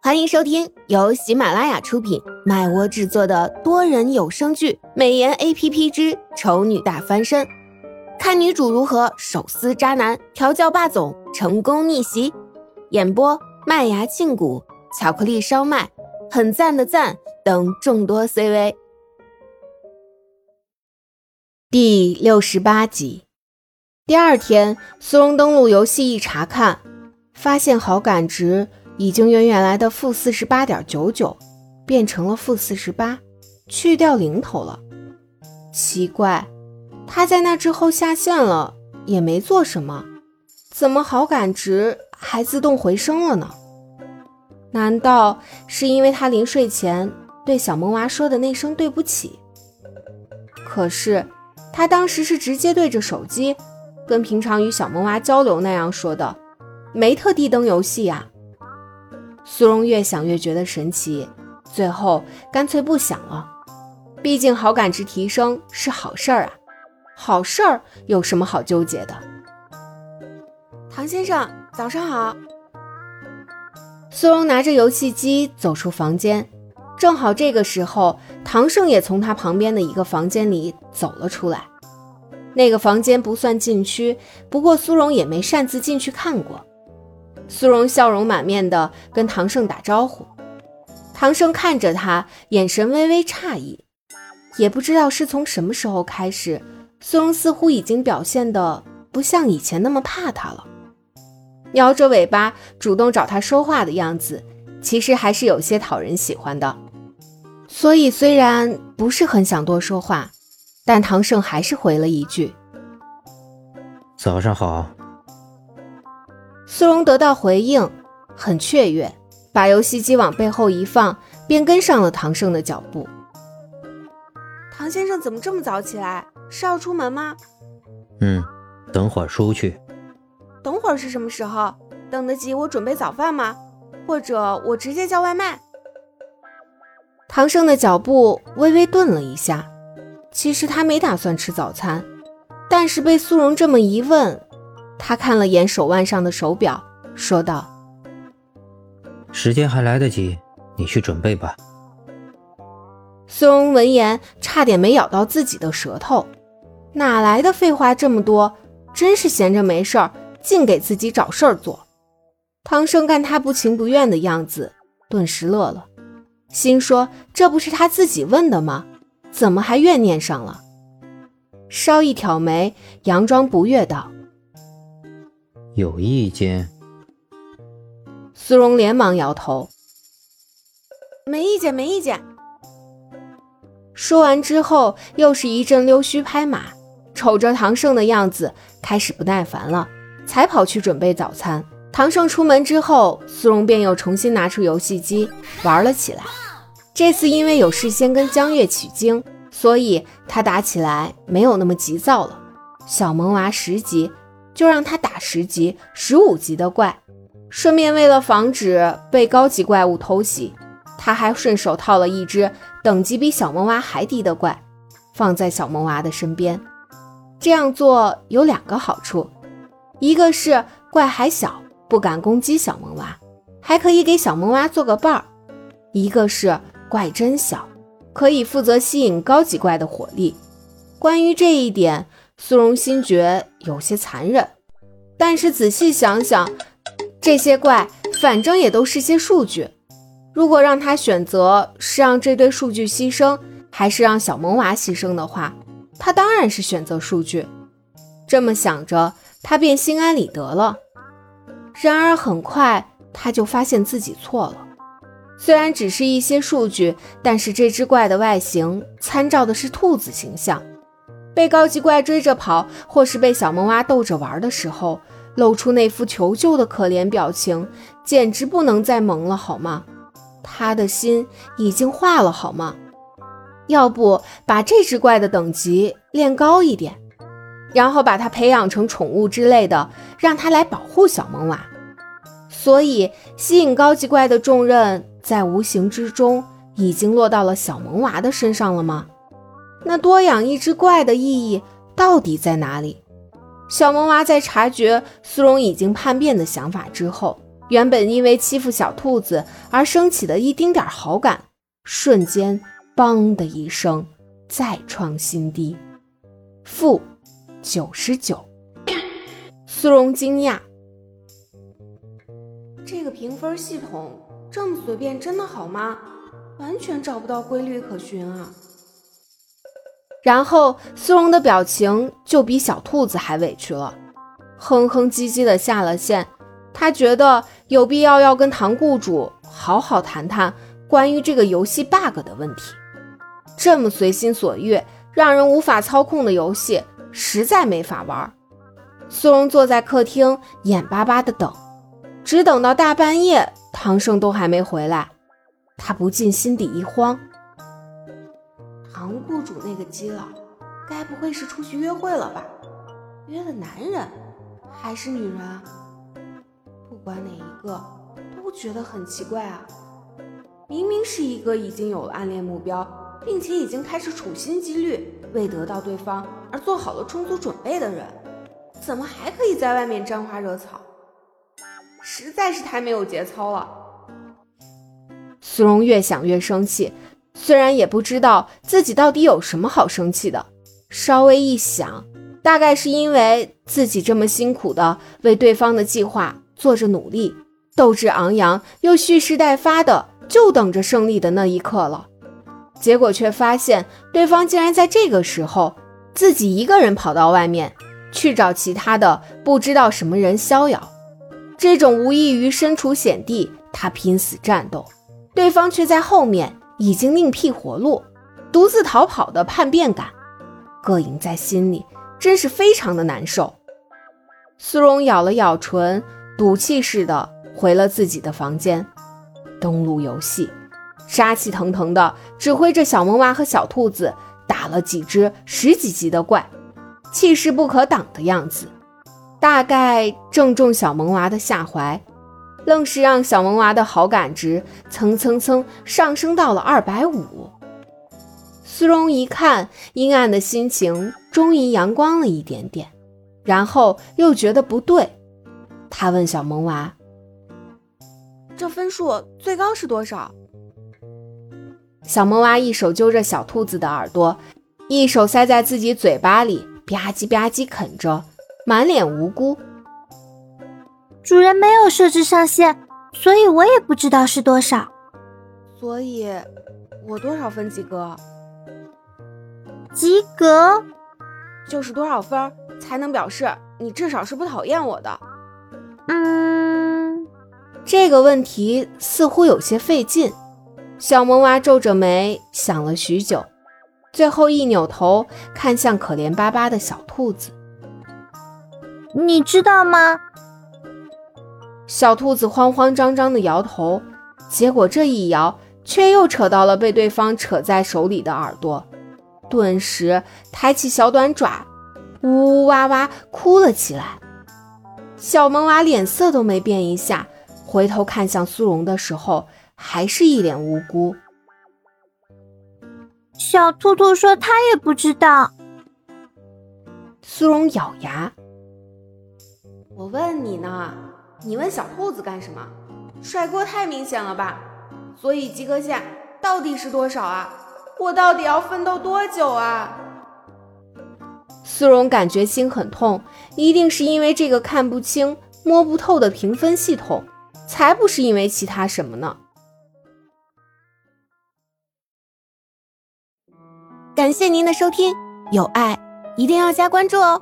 欢迎收听由喜马拉雅出品、麦窝制作的多人有声剧《美颜 A P P 之丑女大翻身》，看女主如何手撕渣男、调教霸总、成功逆袭。演播：麦芽庆谷、巧克力烧麦、很赞的赞等众多 C V。第六十八集。第二天，苏荣登录游戏一查看，发现好感值已经由原来的负四十八点九九变成了负四十八，去掉零头了。奇怪，他在那之后下线了，也没做什么，怎么好感值还自动回升了呢？难道是因为他临睡前对小萌娃说的那声对不起？可是他当时是直接对着手机。跟平常与小萌娃交流那样说的，没特地登游戏呀。苏荣越想越觉得神奇，最后干脆不想了。毕竟好感值提升是好事儿啊，好事儿有什么好纠结的？唐先生，早上好。苏荣拿着游戏机走出房间，正好这个时候，唐胜也从他旁边的一个房间里走了出来。那个房间不算禁区，不过苏荣也没擅自进去看过。苏荣笑容满面的跟唐胜打招呼，唐胜看着他，眼神微微诧异，也不知道是从什么时候开始，苏荣似乎已经表现的不像以前那么怕他了，摇着尾巴主动找他说话的样子，其实还是有些讨人喜欢的。所以虽然不是很想多说话。但唐胜还是回了一句：“早上好。”苏荣得到回应，很雀跃，把游戏机往背后一放，便跟上了唐胜的脚步。唐先生怎么这么早起来？是要出门吗？嗯，等会儿出去。等会儿是什么时候？等得及我准备早饭吗？或者我直接叫外卖？唐胜的脚步微微顿了一下。其实他没打算吃早餐，但是被苏荣这么一问，他看了眼手腕上的手表，说道：“时间还来得及，你去准备吧。”苏荣闻言差点没咬到自己的舌头，哪来的废话这么多？真是闲着没事儿，净给自己找事儿做。唐生看他不情不愿的样子，顿时乐了，心说：“这不是他自己问的吗？”怎么还怨念上了？稍一挑眉，佯装不悦道：“有意见。”苏荣连忙摇头：“没意见，没意见。”说完之后，又是一阵溜须拍马，瞅着唐胜的样子，开始不耐烦了，才跑去准备早餐。唐胜出门之后，苏荣便又重新拿出游戏机玩了起来。这次因为有事先跟江月取经，所以他打起来没有那么急躁了。小萌娃十级，就让他打十级、十五级的怪。顺便为了防止被高级怪物偷袭，他还顺手套了一只等级比小萌娃还低的怪，放在小萌娃的身边。这样做有两个好处，一个是怪还小，不敢攻击小萌娃，还可以给小萌娃做个伴儿；一个是。怪真小，可以负责吸引高级怪的火力。关于这一点，苏荣心觉有些残忍。但是仔细想想，这些怪反正也都是些数据。如果让他选择是让这堆数据牺牲，还是让小萌娃牺牲的话，他当然是选择数据。这么想着，他便心安理得了。然而很快，他就发现自己错了。虽然只是一些数据，但是这只怪的外形参照的是兔子形象。被高级怪追着跑，或是被小萌娃逗着玩的时候，露出那副求救的可怜表情，简直不能再萌了，好吗？他的心已经化了，好吗？要不把这只怪的等级练高一点，然后把它培养成宠物之类的，让它来保护小萌娃。所以，吸引高级怪的重任。在无形之中，已经落到了小萌娃的身上了吗？那多养一只怪的意义到底在哪里？小萌娃在察觉苏荣已经叛变的想法之后，原本因为欺负小兔子而升起的一丁点好感，瞬间“梆”的一声，再创新低，负九十九。苏荣惊讶：“这个评分系统这么随便，真的好吗？完全找不到规律可循啊！”然后苏荣的表情就比小兔子还委屈了，哼哼唧唧的下了线。他觉得有必要要跟唐雇主好好谈谈关于这个游戏 bug 的问题。这么随心所欲、让人无法操控的游戏，实在没法玩。苏荣坐在客厅，眼巴巴的等，只等到大半夜，唐胜都还没回来，他不禁心底一慌。唐雇主那个基佬，该不会是出去约会了吧？约了男人还是女人？不管哪一个，都觉得很奇怪啊！明明是一个已经有了暗恋目标，并且已经开始处心积虑为得到对方而做好了充足准备的人，怎么还可以在外面沾花惹草？实在是太没有节操了！苏荣越想越生气，虽然也不知道自己到底有什么好生气的，稍微一想，大概是因为自己这么辛苦的为对方的计划。做着努力，斗志昂扬，又蓄势待发的，就等着胜利的那一刻了。结果却发现，对方竟然在这个时候自己一个人跑到外面去找其他的不知道什么人逍遥。这种无异于身处险地，他拼死战斗，对方却在后面已经另辟活路，独自逃跑的叛变感，膈应在心里，真是非常的难受。苏荣咬了咬唇。赌气似的回了自己的房间，登录游戏，杀气腾腾的指挥着小萌娃和小兔子打了几只十几级的怪，气势不可挡的样子，大概正中小萌娃的下怀，愣是让小萌娃的好感值蹭蹭蹭上升到了二百五。苏荣一看，阴暗的心情终于阳光了一点点，然后又觉得不对。他问小萌娃：“这分数最高是多少？”小萌娃一手揪着小兔子的耳朵，一手塞在自己嘴巴里，吧唧吧唧啃着，满脸无辜。主人没有设置上限，所以我也不知道是多少。所以，我多少分及格？及格就是多少分才能表示你至少是不讨厌我的？嗯，这个问题似乎有些费劲。小萌娃皱着眉想了许久，最后一扭头看向可怜巴巴的小兔子：“你知道吗？”小兔子慌慌张张地摇头，结果这一摇，却又扯到了被对方扯在手里的耳朵，顿时抬起小短爪，呜呜哇哇哭了起来。小萌娃脸色都没变一下，回头看向苏荣的时候，还是一脸无辜。小兔兔说他也不知道。苏荣咬牙：“我问你呢，你问小兔子干什么？甩锅太明显了吧？所以及格线到底是多少啊？我到底要奋斗多久啊？”苏荣感觉心很痛，一定是因为这个看不清、摸不透的评分系统，才不是因为其他什么呢。感谢您的收听，有爱一定要加关注哦。